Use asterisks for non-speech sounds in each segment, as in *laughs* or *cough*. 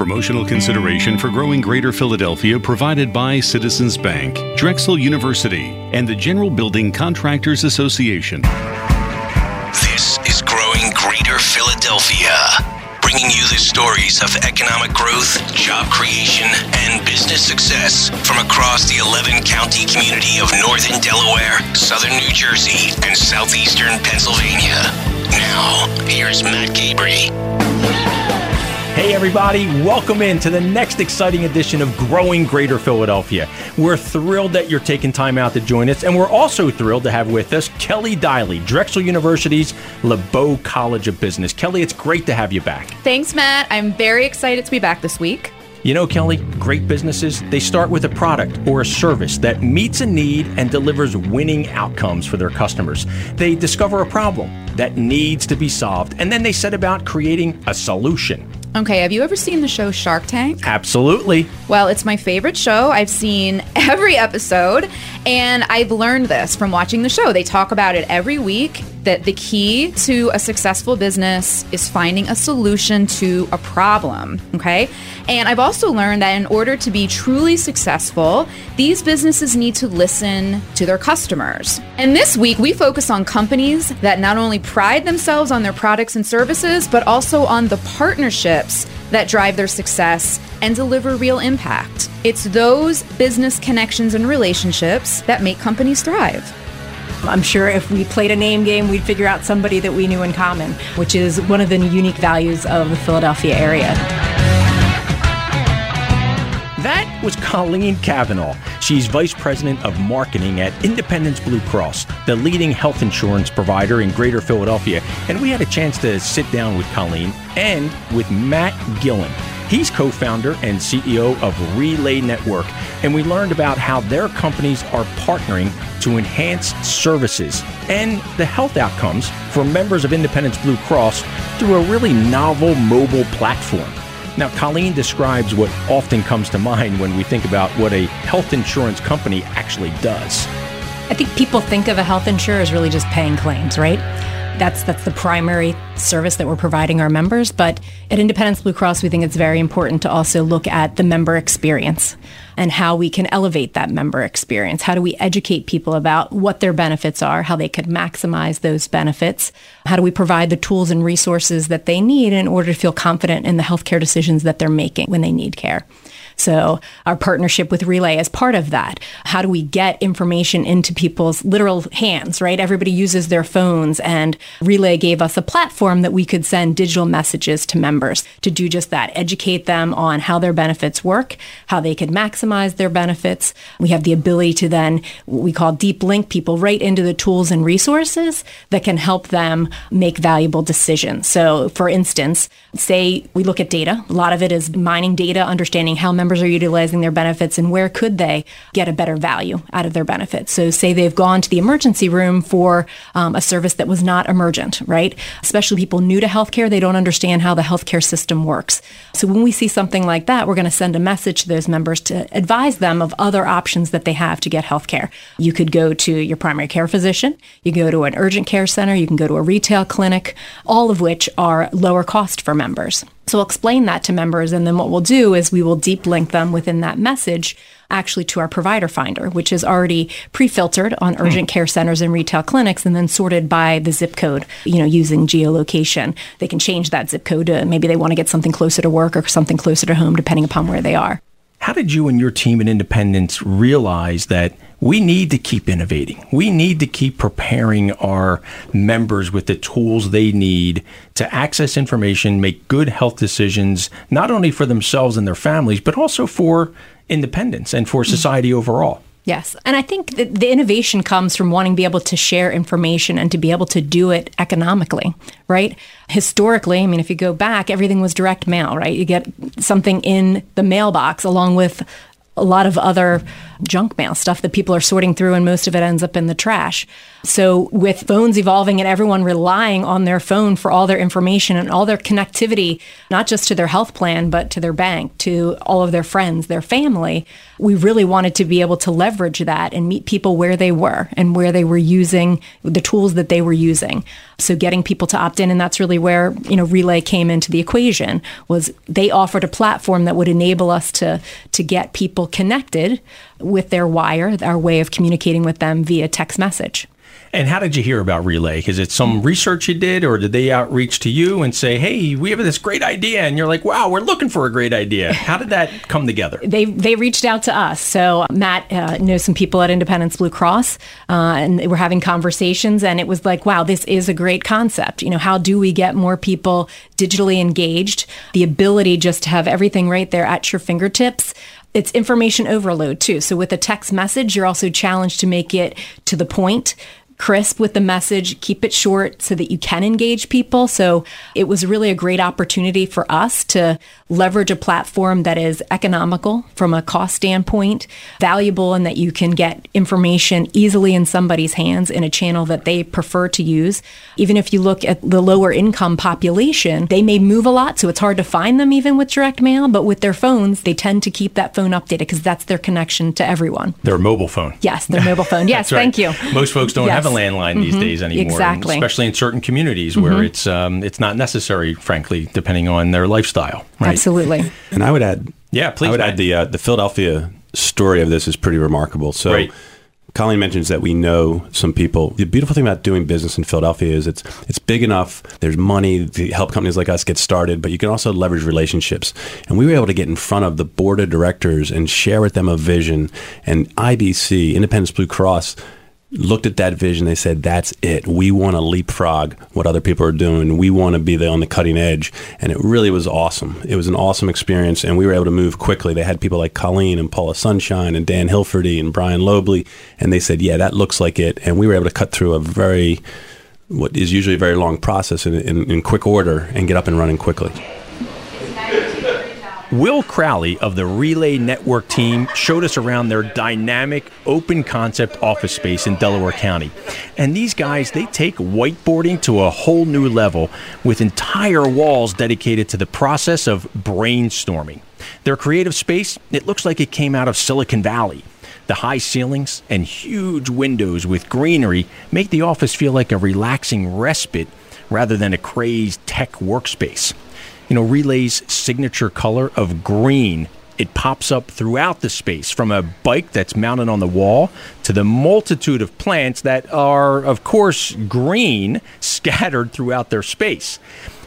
Promotional consideration for growing Greater Philadelphia provided by Citizens Bank, Drexel University, and the General Building Contractors Association. This is Growing Greater Philadelphia, bringing you the stories of economic growth, job creation, and business success from across the 11 county community of northern Delaware, southern New Jersey, and southeastern Pennsylvania. Now, here's Matt Gabry. Hey, everybody, welcome in to the next exciting edition of Growing Greater Philadelphia. We're thrilled that you're taking time out to join us, and we're also thrilled to have with us Kelly Diley, Drexel University's LeBow College of Business. Kelly, it's great to have you back. Thanks, Matt. I'm very excited to be back this week. You know, Kelly, great businesses, they start with a product or a service that meets a need and delivers winning outcomes for their customers. They discover a problem that needs to be solved, and then they set about creating a solution. Okay, have you ever seen the show Shark Tank? Absolutely. Well, it's my favorite show. I've seen *laughs* every episode, and I've learned this from watching the show. They talk about it every week that the key to a successful business is finding a solution to a problem. Okay. And I've also learned that in order to be truly successful, these businesses need to listen to their customers. And this week, we focus on companies that not only pride themselves on their products and services, but also on the partnerships that drive their success and deliver real impact. It's those business connections and relationships that make companies thrive. I'm sure if we played a name game, we'd figure out somebody that we knew in common, which is one of the unique values of the Philadelphia area. That was Colleen Cavanaugh. She's Vice President of Marketing at Independence Blue Cross, the leading health insurance provider in Greater Philadelphia. And we had a chance to sit down with Colleen and with Matt Gillin. He's co founder and CEO of Relay Network. And we learned about how their companies are partnering to enhance services and the health outcomes for members of Independence Blue Cross through a really novel mobile platform. Now, Colleen describes what often comes to mind when we think about what a health insurance company actually does. I think people think of a health insurer as really just paying claims, right? That's that's the primary service that we're providing our members. But at Independence Blue Cross, we think it's very important to also look at the member experience and how we can elevate that member experience. How do we educate people about what their benefits are, how they could maximize those benefits? How do we provide the tools and resources that they need in order to feel confident in the healthcare decisions that they're making when they need care? So our partnership with Relay is part of that. How do we get information into people's literal hands, right? Everybody uses their phones and Relay gave us a platform that we could send digital messages to members to do just that, educate them on how their benefits work, how they could maximize their benefits. We have the ability to then what we call deep link people right into the tools and resources that can help them make valuable decisions. So for instance, say we look at data, a lot of it is mining data, understanding how members members are utilizing their benefits and where could they get a better value out of their benefits. So say they've gone to the emergency room for um, a service that was not emergent, right? Especially people new to healthcare, they don't understand how the healthcare system works. So when we see something like that, we're going to send a message to those members to advise them of other options that they have to get healthcare. You could go to your primary care physician, you go to an urgent care center, you can go to a retail clinic, all of which are lower cost for members. So we'll explain that to members. And then what we'll do is we will deep link them within that message actually to our provider finder, which is already pre-filtered on hmm. urgent care centers and retail clinics and then sorted by the zip code, you know, using geolocation. They can change that zip code to maybe they want to get something closer to work or something closer to home, depending upon where they are. How did you and your team at Independence realize that we need to keep innovating? We need to keep preparing our members with the tools they need to access information, make good health decisions, not only for themselves and their families, but also for independence and for mm. society overall. Yes. And I think that the innovation comes from wanting to be able to share information and to be able to do it economically, right? Historically, I mean, if you go back, everything was direct mail, right? You get something in the mailbox along with a lot of other junk mail stuff that people are sorting through and most of it ends up in the trash. So with phones evolving and everyone relying on their phone for all their information and all their connectivity, not just to their health plan, but to their bank, to all of their friends, their family, we really wanted to be able to leverage that and meet people where they were and where they were using the tools that they were using. So getting people to opt in, and that's really where, you know, Relay came into the equation, was they offered a platform that would enable us to to get people connected with their wire, our way of communicating with them via text message. And how did you hear about Relay? Is it some research you did, or did they outreach to you and say, "Hey, we have this great idea," and you're like, "Wow, we're looking for a great idea." How did that come together? *laughs* They they reached out to us. So Matt uh, knows some people at Independence Blue Cross, uh, and we're having conversations, and it was like, "Wow, this is a great concept." You know, how do we get more people digitally engaged? The ability just to have everything right there at your fingertips it's information overload too. So with a text message, you're also challenged to make it to the point crisp with the message, keep it short so that you can engage people. So it was really a great opportunity for us to leverage a platform that is economical from a cost standpoint, valuable in that you can get information easily in somebody's hands in a channel that they prefer to use. Even if you look at the lower income population, they may move a lot, so it's hard to find them even with direct mail, but with their phones, they tend to keep that phone updated because that's their connection to everyone. Their mobile phone. Yes, their mobile phone. *laughs* Yes, right. thank you. Most folks don't yes. have a landline mm-hmm. these days anymore, exactly. especially in certain communities mm-hmm. where it's um, it's not necessary, frankly, depending on their lifestyle. Right? Absolutely. And I would add, yeah, please. I would add the uh, the Philadelphia story of this is pretty remarkable. So. Right. Colleen mentions that we know some people. The beautiful thing about doing business in Philadelphia is it's it's big enough. There's money to help companies like us get started, but you can also leverage relationships. And we were able to get in front of the board of directors and share with them a vision. And IBC, Independence Blue Cross, looked at that vision. They said, "That's it. We want to leapfrog what other people are doing. We want to be the, on the cutting edge." And it really was awesome. It was an awesome experience, and we were able to move quickly. They had people like Colleen and Paula Sunshine and Dan Hilferty and Brian Lobley, and they said, "Yeah, that looks like it." And we were able to cut through a very what is usually a very long process in, in, in quick order and get up and running quickly. Will Crowley of the Relay Network team showed us around their dynamic open concept office space in Delaware County. And these guys, they take whiteboarding to a whole new level with entire walls dedicated to the process of brainstorming. Their creative space, it looks like it came out of Silicon Valley. The high ceilings and huge windows with greenery make the office feel like a relaxing respite rather than a crazed tech workspace you know, Relay's signature color of green. It pops up throughout the space from a bike that's mounted on the wall to the multitude of plants that are, of course, green scattered throughout their space.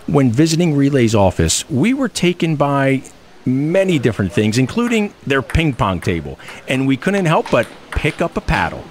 When visiting Relay's office, we were taken by many different things, including their ping pong table, and we couldn't help but pick up a paddle.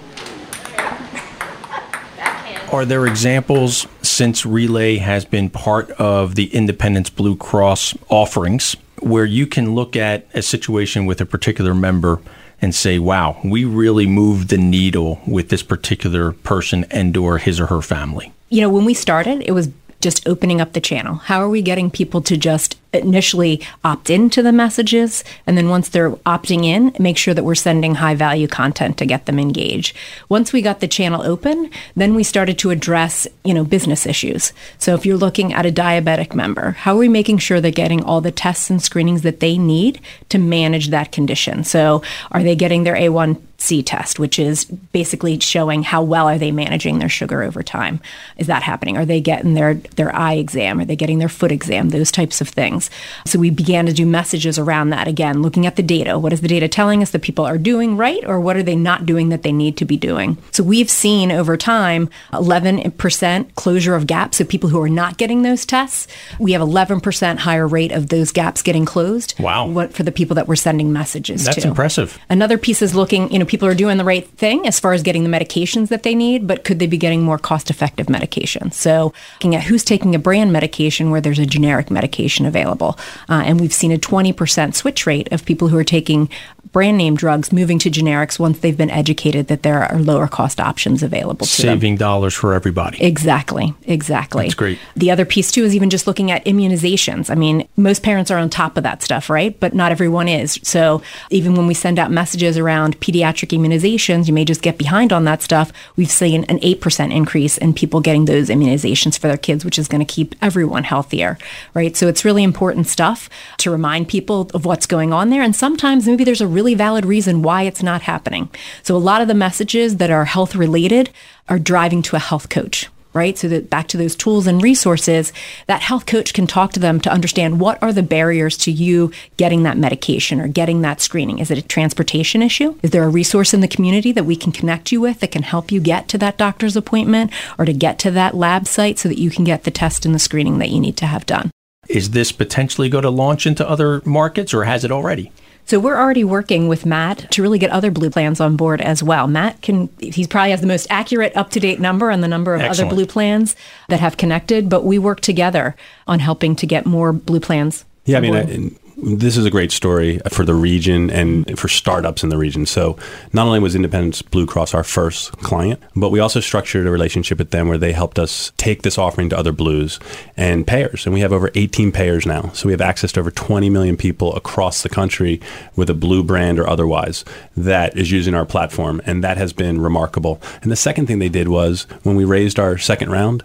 *laughs* Are there examples since Relay has been part of the Independence Blue Cross offerings where you can look at a situation with a particular member and say, wow, we really moved the needle with this particular person and or his or her family? You know, when we started, it was just opening up the channel. How are we getting people to just initially opt into the messages and then once they're opting in make sure that we're sending high value content to get them engaged once we got the channel open then we started to address you know business issues so if you're looking at a diabetic member how are we making sure they're getting all the tests and screenings that they need to manage that condition so are they getting their a1 C test, which is basically showing how well are they managing their sugar over time. Is that happening? Are they getting their their eye exam? Are they getting their foot exam? Those types of things things. So we began to do messages around that again, looking at the data. What is the data telling us that people are doing right, or what are they not doing that they need to be doing? So we've seen over time 11% closure of gaps. So people who are not getting those tests, we have 11% higher rate of those gaps getting closed. Wow. What for the people that we're sending messages That's to. impressive. Another piece is looking, you know, people are doing the right thing as far as getting the medications that they need, but could they be getting more cost effective medication? So looking at who's taking a brand medication where there's a generic medication available available. Uh, and we've seen a 20% switch rate of people who are taking brand name drugs moving to generics once they've been educated that there are lower cost options available to them. Saving dollars for everybody. Exactly, exactly. That's great. The other piece too is even just looking at immunizations. I mean, most parents are on top of that stuff, right? But not everyone is. So even when we send out messages around pediatric immunizations, you may just get behind on that stuff. We've seen an 8% increase in people getting those immunizations for their kids, which is going to keep everyone healthier, right? So it's really important stuff to remind people of what's going on there. And sometimes maybe there's a really valid reason why it's not happening. So a lot of the messages that are health related are driving to a health coach right? So that back to those tools and resources, that health coach can talk to them to understand what are the barriers to you getting that medication or getting that screening. Is it a transportation issue? Is there a resource in the community that we can connect you with that can help you get to that doctor's appointment or to get to that lab site so that you can get the test and the screening that you need to have done? Is this potentially going to launch into other markets or has it already? So we're already working with Matt to really get other blue plans on board as well. Matt can he probably has the most accurate up to date number on the number of Excellent. other blue plans that have connected, but we work together on helping to get more blue plans. Yeah, I mean. I, and this is a great story for the region and for startups in the region. So, not only was Independence Blue Cross our first client, but we also structured a relationship with them where they helped us take this offering to other blues and payers. And we have over 18 payers now. So, we have access to over 20 million people across the country with a blue brand or otherwise that is using our platform. And that has been remarkable. And the second thing they did was when we raised our second round,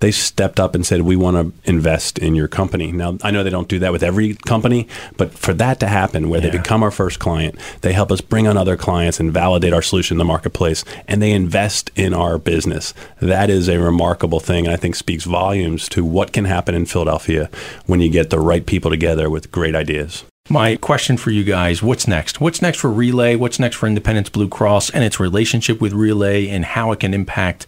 they stepped up and said, We want to invest in your company. Now, I know they don't do that with every company, but for that to happen, where they become our first client, they help us bring on other clients and validate our solution in the marketplace, and they invest in our business. That is a remarkable thing, and I think speaks volumes to what can happen in Philadelphia when you get the right people together with great ideas. My question for you guys what's next? What's next for Relay? What's next for Independence Blue Cross and its relationship with Relay and how it can impact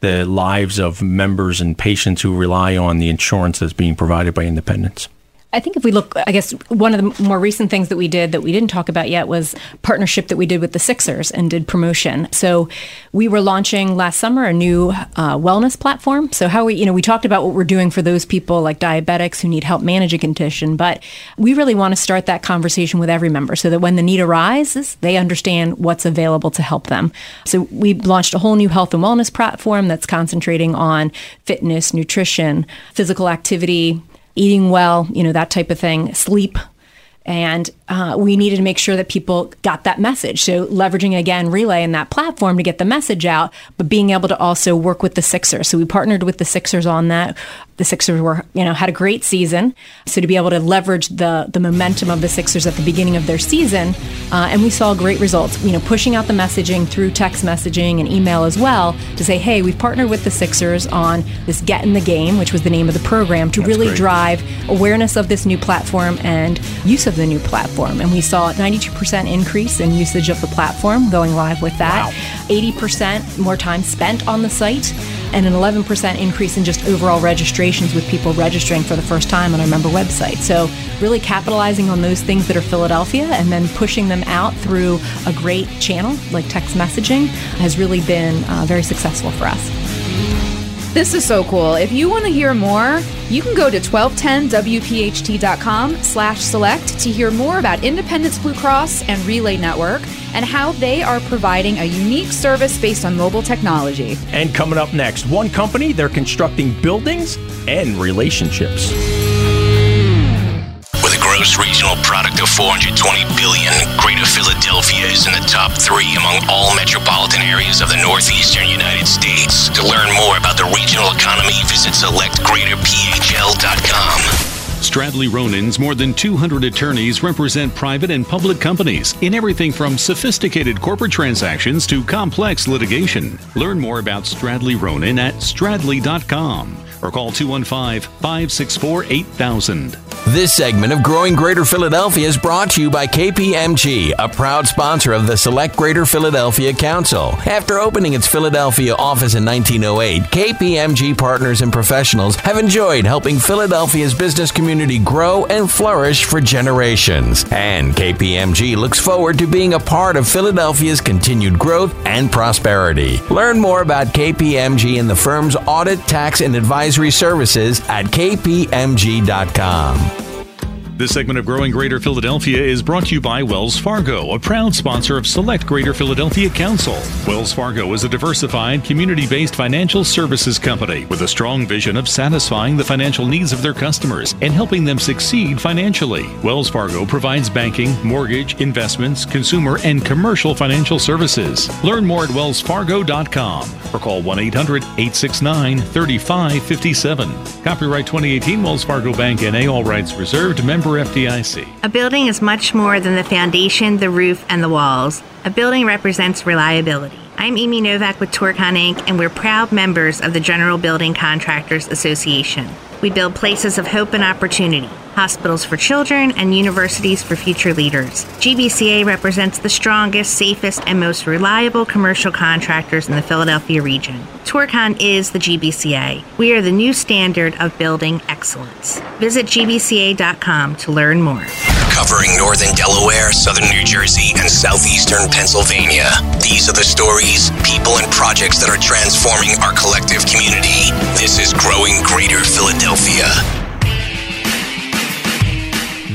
the lives of members and patients who rely on the insurance that's being provided by Independence? I think if we look, I guess one of the more recent things that we did that we didn't talk about yet was partnership that we did with the Sixers and did promotion. So we were launching last summer a new uh, wellness platform. So how we, you know, we talked about what we're doing for those people like diabetics who need help manage a condition, but we really want to start that conversation with every member so that when the need arises, they understand what's available to help them. So we launched a whole new health and wellness platform that's concentrating on fitness, nutrition, physical activity, eating well, you know, that type of thing, sleep. And uh, we needed to make sure that people got that message. So leveraging again Relay and that platform to get the message out, but being able to also work with the Sixers. So we partnered with the Sixers on that. The Sixers were, you know, had a great season. So to be able to leverage the the momentum of the Sixers at the beginning of their season, uh, and we saw great results. You know, pushing out the messaging through text messaging and email as well to say, hey, we've partnered with the Sixers on this Get in the Game, which was the name of the program, to really great. drive awareness of this new platform and use of the new platform. And we saw a 92% increase in usage of the platform going live with that, 80% more time spent on the site, and an 11% increase in just overall registrations with people registering for the first time on our member website. So, really capitalizing on those things that are Philadelphia and then pushing them out through a great channel like text messaging has really been uh, very successful for us. This is so cool. If you want to hear more, you can go to 1210wpht.com slash select to hear more about Independence Blue Cross and Relay Network and how they are providing a unique service based on mobile technology. And coming up next, one company, they're constructing buildings and relationships. Gross regional product of 420 billion, Greater Philadelphia is in the top three among all metropolitan areas of the northeastern United States. To learn more about the regional economy, visit selectgreaterphl.com. Stradley Ronon's more than 200 attorneys represent private and public companies in everything from sophisticated corporate transactions to complex litigation. Learn more about Stradley Ronan at stradley.com or call 215 564 8000. This segment of Growing Greater Philadelphia is brought to you by KPMG, a proud sponsor of the Select Greater Philadelphia Council. After opening its Philadelphia office in 1908, KPMG partners and professionals have enjoyed helping Philadelphia's business community grow and flourish for generations. And KPMG looks forward to being a part of Philadelphia's continued growth and prosperity. Learn more about KPMG and the firm's audit, tax, and advisory services at kpmg.com. This segment of Growing Greater Philadelphia is brought to you by Wells Fargo, a proud sponsor of Select Greater Philadelphia Council. Wells Fargo is a diversified, community based financial services company with a strong vision of satisfying the financial needs of their customers and helping them succeed financially. Wells Fargo provides banking, mortgage, investments, consumer, and commercial financial services. Learn more at wellsfargo.com or call 1 800 869 3557. Copyright 2018 Wells Fargo Bank NA, all rights reserved, member FDIC. A building is much more than the foundation, the roof, and the walls. A building represents reliability. I'm Amy Novak with Torcon Inc., and we're proud members of the General Building Contractors Association. We build places of hope and opportunity, hospitals for children, and universities for future leaders. GBCA represents the strongest, safest, and most reliable commercial contractors in the Philadelphia region. Torcon is the GBCA. We are the new standard of building excellence. Visit gbca.com to learn more. Covering northern Delaware, southern New Jersey, and southeastern Pennsylvania. These are the stories, people, and projects that are transforming our collective community. This is Growing Greater Philadelphia.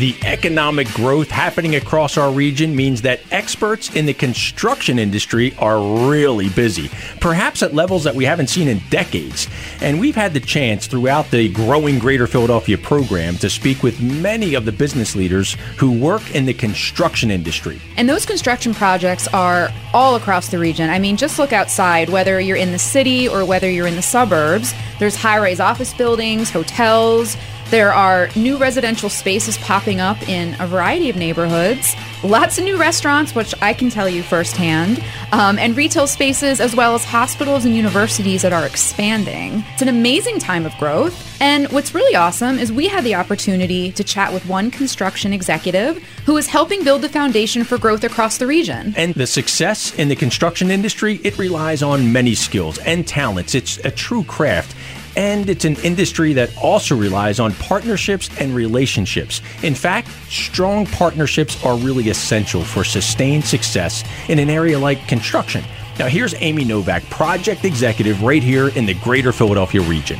The economic growth happening across our region means that experts in the construction industry are really busy, perhaps at levels that we haven't seen in decades. And we've had the chance throughout the Growing Greater Philadelphia program to speak with many of the business leaders who work in the construction industry. And those construction projects are all across the region. I mean, just look outside, whether you're in the city or whether you're in the suburbs, there's high rise office buildings, hotels. There are new residential spaces popping up in a variety of neighborhoods, lots of new restaurants, which I can tell you firsthand, um, and retail spaces, as well as hospitals and universities that are expanding. It's an amazing time of growth. And what's really awesome is we had the opportunity to chat with one construction executive who is helping build the foundation for growth across the region. And the success in the construction industry, it relies on many skills and talents. It's a true craft. And it's an industry that also relies on partnerships and relationships. In fact, strong partnerships are really essential for sustained success in an area like construction. Now, here's Amy Novak, project executive right here in the greater Philadelphia region.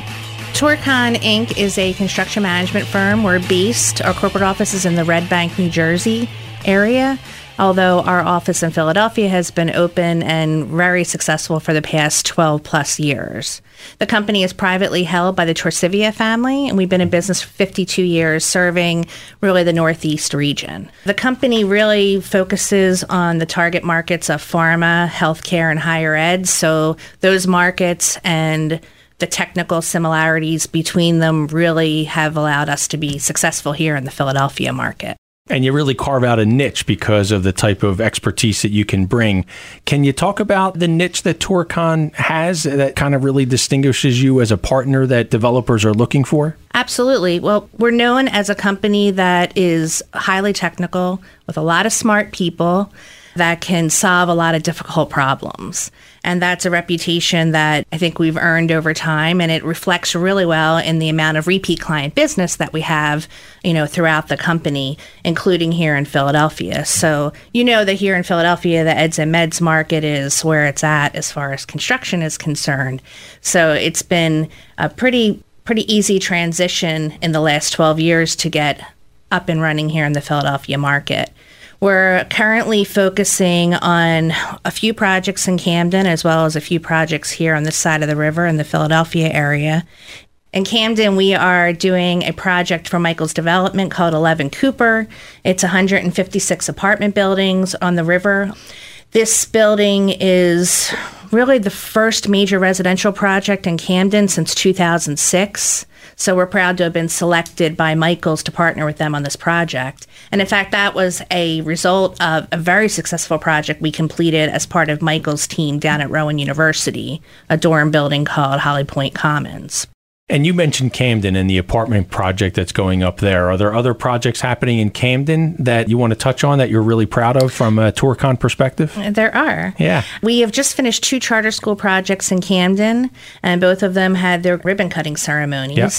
Torcon Inc. is a construction management firm. We're based, our corporate office is in the Red Bank, New Jersey area although our office in Philadelphia has been open and very successful for the past 12 plus years. The company is privately held by the Torsivia family, and we've been in business for 52 years, serving really the Northeast region. The company really focuses on the target markets of pharma, healthcare, and higher ed. So those markets and the technical similarities between them really have allowed us to be successful here in the Philadelphia market and you really carve out a niche because of the type of expertise that you can bring. Can you talk about the niche that Torcon has that kind of really distinguishes you as a partner that developers are looking for? Absolutely. Well, we're known as a company that is highly technical with a lot of smart people that can solve a lot of difficult problems. And that's a reputation that I think we've earned over time. And it reflects really well in the amount of repeat client business that we have, you know, throughout the company, including here in Philadelphia. So, you know that here in Philadelphia, the eds and meds market is where it's at as far as construction is concerned. So it's been a pretty, pretty easy transition in the last 12 years to get up and running here in the Philadelphia market. We're currently focusing on a few projects in Camden as well as a few projects here on this side of the river in the Philadelphia area. In Camden, we are doing a project for Michaels Development called 11 Cooper. It's 156 apartment buildings on the river. This building is really the first major residential project in Camden since 2006. So we're proud to have been selected by Michaels to partner with them on this project. And in fact, that was a result of a very successful project we completed as part of Michaels' team down at Rowan University, a dorm building called Holly Pointe Commons. And you mentioned Camden and the apartment project that's going up there. Are there other projects happening in Camden that you want to touch on that you're really proud of from a Torcon perspective? There are. Yeah. We have just finished two charter school projects in Camden, and both of them had their ribbon cutting ceremonies. Yep.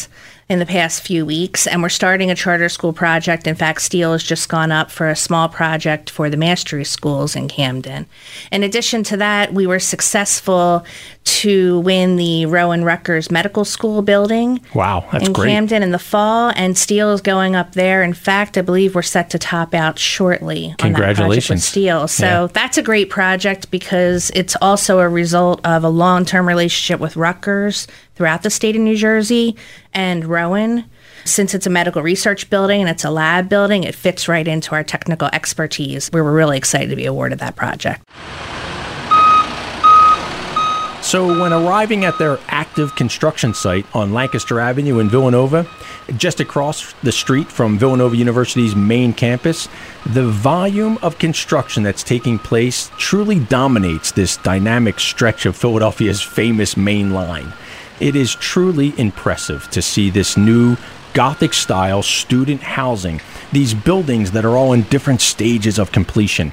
In the past few weeks, and we're starting a charter school project. In fact, steel has just gone up for a small project for the mastery schools in Camden. In addition to that, we were successful to win the Rowan Rutgers Medical School building. Wow, that's in great. Camden in the fall, and steel is going up there. In fact, I believe we're set to top out shortly. On that project with Congratulations. steel. So Yeah. that's a great project because it's also a result of a long-term relationship with Rutgers throughout the state of New Jersey and Rowan. Since it's a medical research building and it's a lab building, it fits right into our technical expertise. We were really excited to be awarded that project. So, when arriving at their active construction site on Lancaster Avenue in Villanova, just across the street from Villanova University's main campus, the volume of construction that's taking place truly dominates this dynamic stretch of Philadelphia's famous main line. It is truly impressive to see this new Gothic style student housing, these buildings that are all in different stages of completion.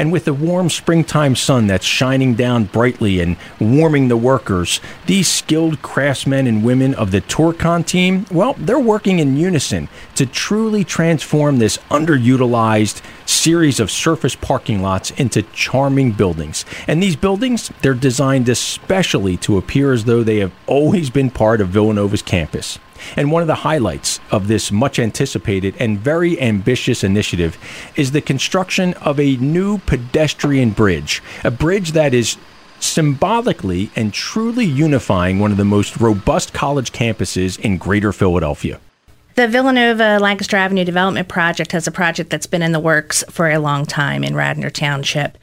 And with the warm springtime sun that's shining down brightly and warming the workers, these skilled craftsmen and women of the Torcon team, well, they're working in unison to truly transform this underutilized series of surface parking lots into charming buildings. And these buildings, they're designed especially to appear as though they have always been part of Villanova's campus. And one of the highlights of this much anticipated and very ambitious initiative is the construction of a new pedestrian bridge, a bridge that is symbolically and truly unifying one of the most robust college campuses in greater Philadelphia. The Villanova Lancaster Avenue Development Project has a project that's been in the works for a long time in Radnor Township.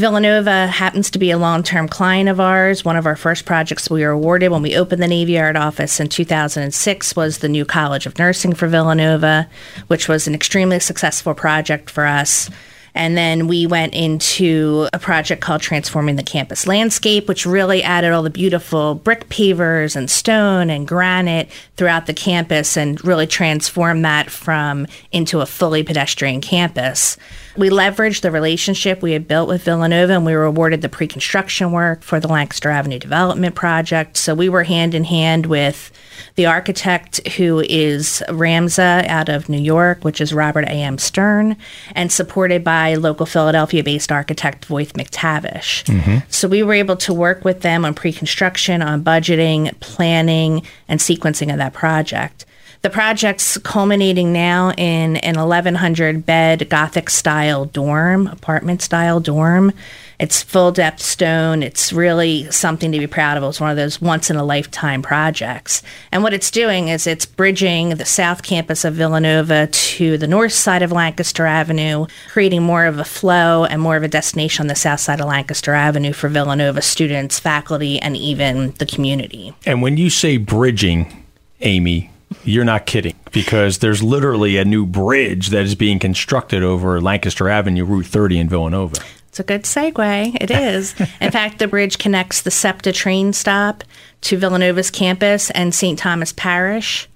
Villanova happens to be a long term client of ours. One of our first projects we were awarded when we opened the Navy Yard office in 2006 was the new College of Nursing for Villanova, which was an extremely successful project for us. And then we went into a project called Transforming the Campus Landscape, which really added all the beautiful brick pavers and stone and granite throughout the campus and really transformed that from into a fully pedestrian campus. We leveraged the relationship we had built with Villanova and we were awarded the pre construction work for the Lancaster Avenue Development Project. So we were hand in hand with the architect who is RAMSA out of New York, which is Robert A.M. Stern, and supported by local Philadelphia based architect Voith Mactavish. Mm-hmm. So we were able to work with them on pre construction, on budgeting, planning, and sequencing of that project. The project's culminating now in an 1,100 bed Gothic style dorm, apartment style dorm. It's full depth stone. It's really something to be proud of. It's one of those once in a lifetime projects. And what it's doing is it's bridging the south campus of Villanova to the north side of Lancaster Avenue, creating more of a flow and more of a destination on the south side of Lancaster Avenue for Villanova students, faculty, and even the community. And when you say bridging, Amy, you're not kidding because there's literally a new bridge that is being constructed over Lancaster Avenue, Route 30 in Villanova. It's a good segue. It is. *laughs* In fact, the bridge connects the SEPTA train stop to Villanova's campus and St. Thomas Parish.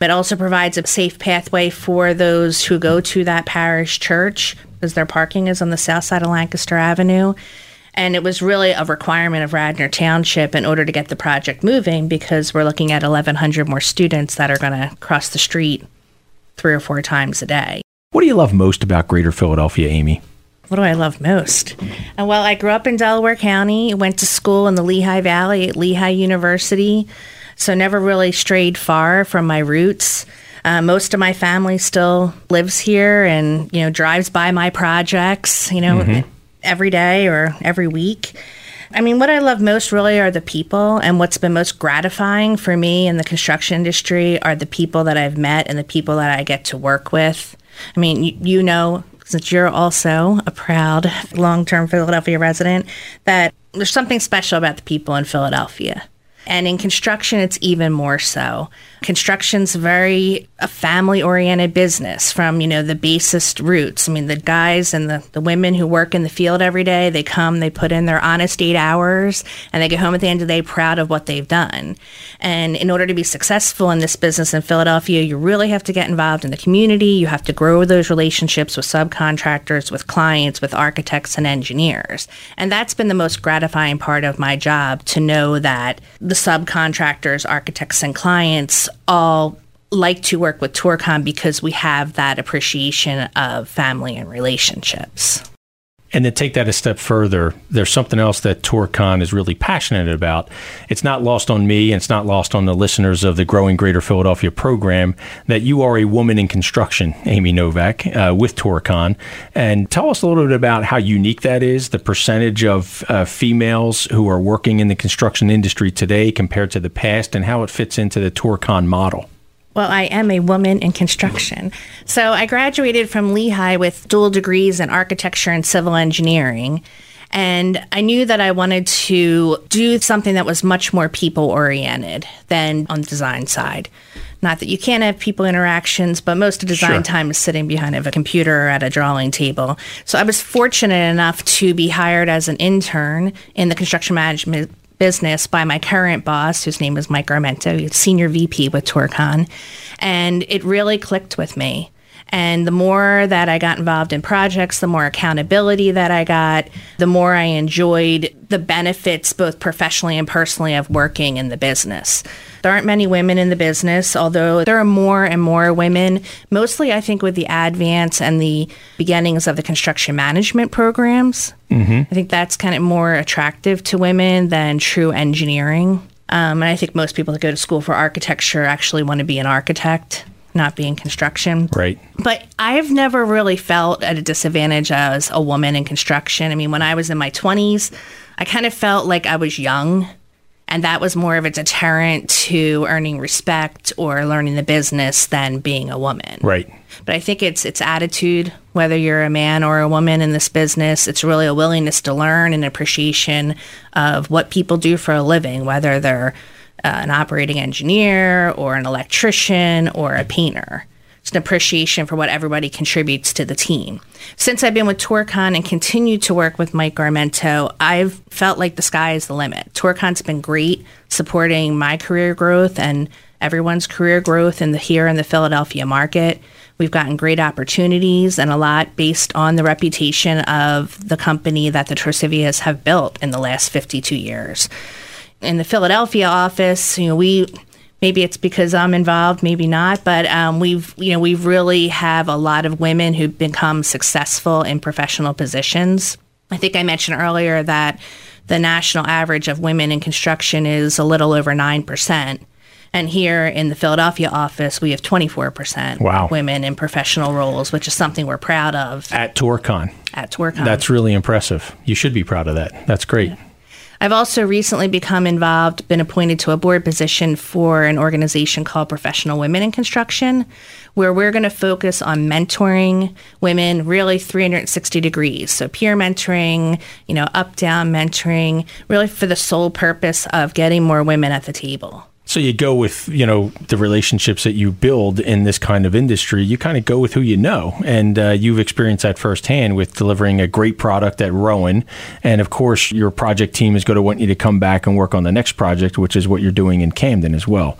It also provides a safe pathway for those who go to that parish church because their parking is on the south side of Lancaster Avenue. And it was really a requirement of Radnor Township in order to get the project moving because we're looking at 1,100 more students that are going to cross the street three or four times a day. What do you love most about Greater Philadelphia, Amy? What do I love most? Uh, well, I grew up in Delaware County, went to school in the Lehigh Valley at Lehigh University, so never really strayed far from my roots. Uh, most of my family still lives here and, you know, drives by my projects, you know, every day or every week. I mean, what I love most really are the people, and what's been most gratifying for me in the construction industry are the people that I've met and the people that I get to work with. I mean, you, you know, since you're also a proud long term Philadelphia resident, that there's something special about the people in Philadelphia. And in construction, it's even more so. Construction's very a family oriented business from, you know, the basest roots. I mean, the guys and the, the women who work in the field every day, they come, they put in their honest eight hours, and they get home at the end of the day proud of what they've done. And in order to be successful in this business in Philadelphia, you really have to get involved in the community. You have to grow those relationships with subcontractors, with clients, with architects and engineers. And that's been the most gratifying part of my job to know that the subcontractors, architects, and clients all like to work with Torcon because we have that appreciation of family and relationships. And then take that a step further, there's something else that TorCon is really passionate about. It's not lost on me, and it's not lost on the listeners of the Growing Greater Philadelphia program that you are a woman in construction, Amy Novak, uh, with TorCon. And tell us a little bit about how unique that is, the percentage of uh, females who are working in the construction industry today compared to the past, and how it fits into the TorCon model. Well, I am a woman in construction. So I graduated from Lehigh with dual degrees in architecture and civil engineering. And I knew that I wanted to do something that was much more people oriented than on the design side. Not that you can't have people interactions, but most of design sure. time is sitting behind a computer or at a drawing table. So I was fortunate enough to be hired as an intern in the construction management business by my current boss, whose name is Mike Armento, senior VP with Torcon. And it really clicked with me. And the more that I got involved in projects, the more accountability that I got, the more I enjoyed the benefits, both professionally and personally, of working in the business. There aren't many women in the business, although there are more and more women, mostly, I think, with the advance and the beginnings of the construction management programs. Mm-hmm. I think that's kind of more attractive to women than true engineering. Um, and I think most people that go to school for architecture actually want to be an architect not being construction. Right. But I've never really felt at a disadvantage as a woman in construction. I mean, when I was in my 20s, I kind of felt like I was young. And that was more of a deterrent to earning respect or learning the business than being a woman. Right. But I think it's it's attitude, whether you're a man or a woman in this business. It's really a willingness to learn and appreciation of what people do for a living, whether they're uh, an operating engineer or an electrician or a painter. An appreciation for what everybody contributes to the team. Since I've been with Torcon and continue to work with Mike Armento, I've felt like the sky is the limit. Torcon's been great supporting my career growth and everyone's career growth in the here in the Philadelphia market. We've gotten great opportunities and a lot based on the reputation of the company that the Torsivias have built in the last 52 years in the Philadelphia office, you know, we maybe it's because I'm involved, maybe not, but um, we've you know we really have a lot of women who've become successful in professional positions. I think I mentioned earlier that the national average of women in construction is a little over nine percent. And here in the Philadelphia office, we have 24% wow. women in professional roles, which is something we're proud of. At Torcon. At Torcon. That's really impressive. You should be proud of that. That's great. Yeah. I've also recently become involved, been appointed to a board position for an organization called Professional Women in Construction, where we're going to focus on mentoring women really 360 degrees. So peer mentoring, you know, up down mentoring, really for the sole purpose of getting more women at the table. So you go with, you know, the relationships that you build in this kind of industry. You kind of go with who you know. And uh, you've experienced that firsthand with delivering a great product at Rowan. And of course, your project team is going to want you to come back and work on the next project, which is what you're doing in Camden as well.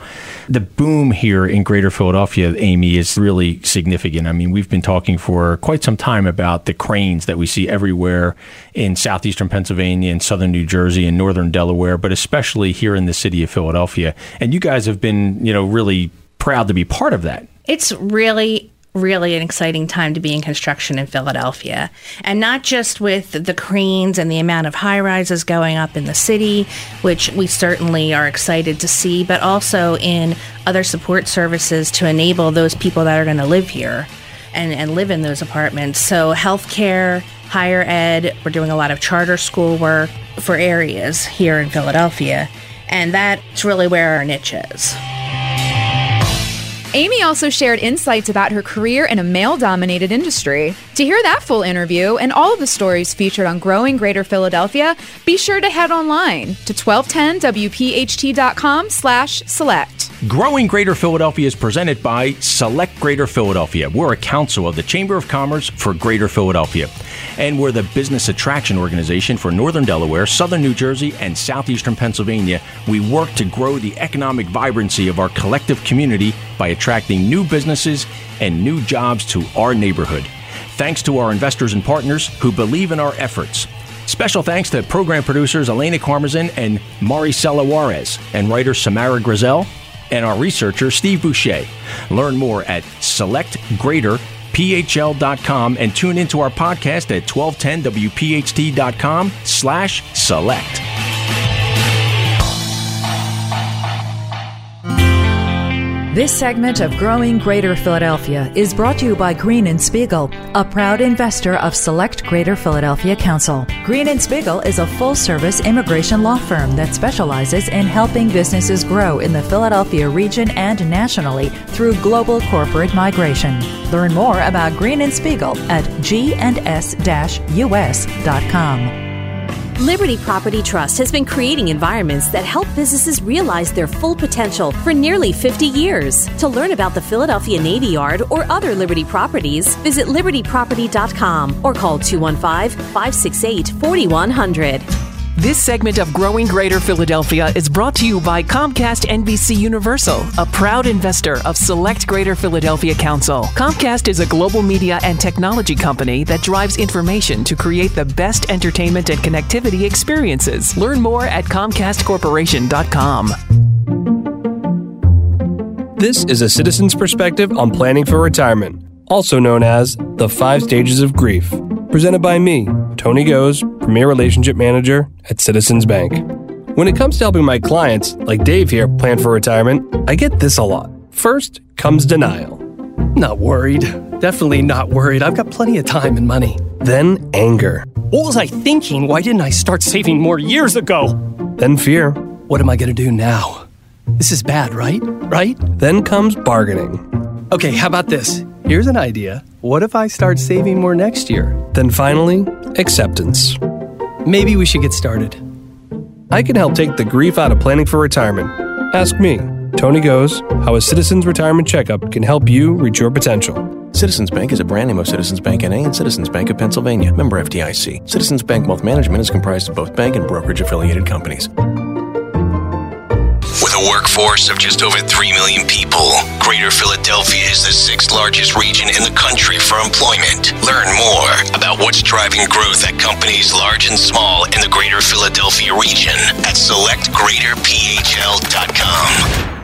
The boom here in greater Philadelphia, Amy, is really significant. I mean, we've been talking for quite some time about the cranes that we see everywhere in southeastern Pennsylvania and southern New Jersey and northern Delaware, but especially here in the city of Philadelphia. And you guys have been, you know, really proud to be part of that. It's really really an exciting time to be in construction in Philadelphia. And not just with the cranes and the amount of high rises going up in the city, which we certainly are excited to see, but also in other support services to enable those people that are going to live here and, and live in those apartments. So, healthcare, higher ed, we're doing a lot of charter school work for areas here in Philadelphia. And that's really where our niche is. Amy also shared insights about her career in a male dominated industry. To hear that full interview and all of the stories featured on Growing Greater Philadelphia, be sure to head online to 1210wpht.com slash select. Growing Greater Philadelphia is presented by Select Greater Philadelphia. We're a council of the Chamber of Commerce for Greater Philadelphia. And we're the business attraction organization for Northern Delaware, Southern New Jersey, and Southeastern Pennsylvania. We work to grow the economic vibrancy of our collective community by attracting new businesses and new jobs to our neighborhood. Thanks to our investors and partners who believe in our efforts. Special thanks to program producers Elena Carmazin and Maricela Juarez and writer Samara Grizel. and our researcher, Steve Boucher. Learn more at selectgreaterphl.com and tune into our podcast at 1210wpht.com slash select. This segment of Growing Greater Philadelphia is brought to you by Green and Spiegel, a proud investor of Select Greater Philadelphia Council. Green and Spiegel is a full-service immigration law firm that specializes in helping businesses grow in the Philadelphia region and nationally through global corporate migration. Learn more about Green and Spiegel at g&s-us.com. Liberty Property Trust has been creating environments that help businesses realize their full potential for nearly 50 years. To learn about the Philadelphia Navy Yard or other Liberty properties, visit libertyproperty.com or call 215 568 4100. This segment of Growing Greater Philadelphia is brought to you by Comcast NBC Universal, a proud investor of Select Greater Philadelphia Council. Comcast is a global media and technology company that drives information to create the best entertainment and connectivity experiences. Learn more at ComcastCorporation.com. This is a citizen's perspective on planning for retirement, also known as the five stages of grief presented by me, Tony Goes, Premier Relationship Manager at Citizens Bank. When it comes to helping my clients, like Dave here, plan for retirement, I get this a lot. First comes denial. Not worried. Definitely not worried. I've got plenty of time and money. Then anger. What was I thinking? Why didn't I start saving more years ago? Then fear. What am I going to do now? This is bad, right? Right? Then comes bargaining. Okay, how about this? Here's an idea. What if I start saving more next year? Then finally, acceptance. Maybe we should get started. I can help take the grief out of planning for retirement. Ask me, Tony Goes, how a Citizens Retirement Checkup can help you reach your potential. Citizens Bank is a brand name of Citizens Bank NA and Citizens Bank of Pennsylvania, member FDIC. Citizens Bank Wealth Management is comprised of both bank and brokerage affiliated companies. Workforce of just over 3 million people, Greater Philadelphia is the sixth largest region in the country for employment. Learn more about what's driving growth at companies large and small in the Greater Philadelphia region at selectgreaterphl.com.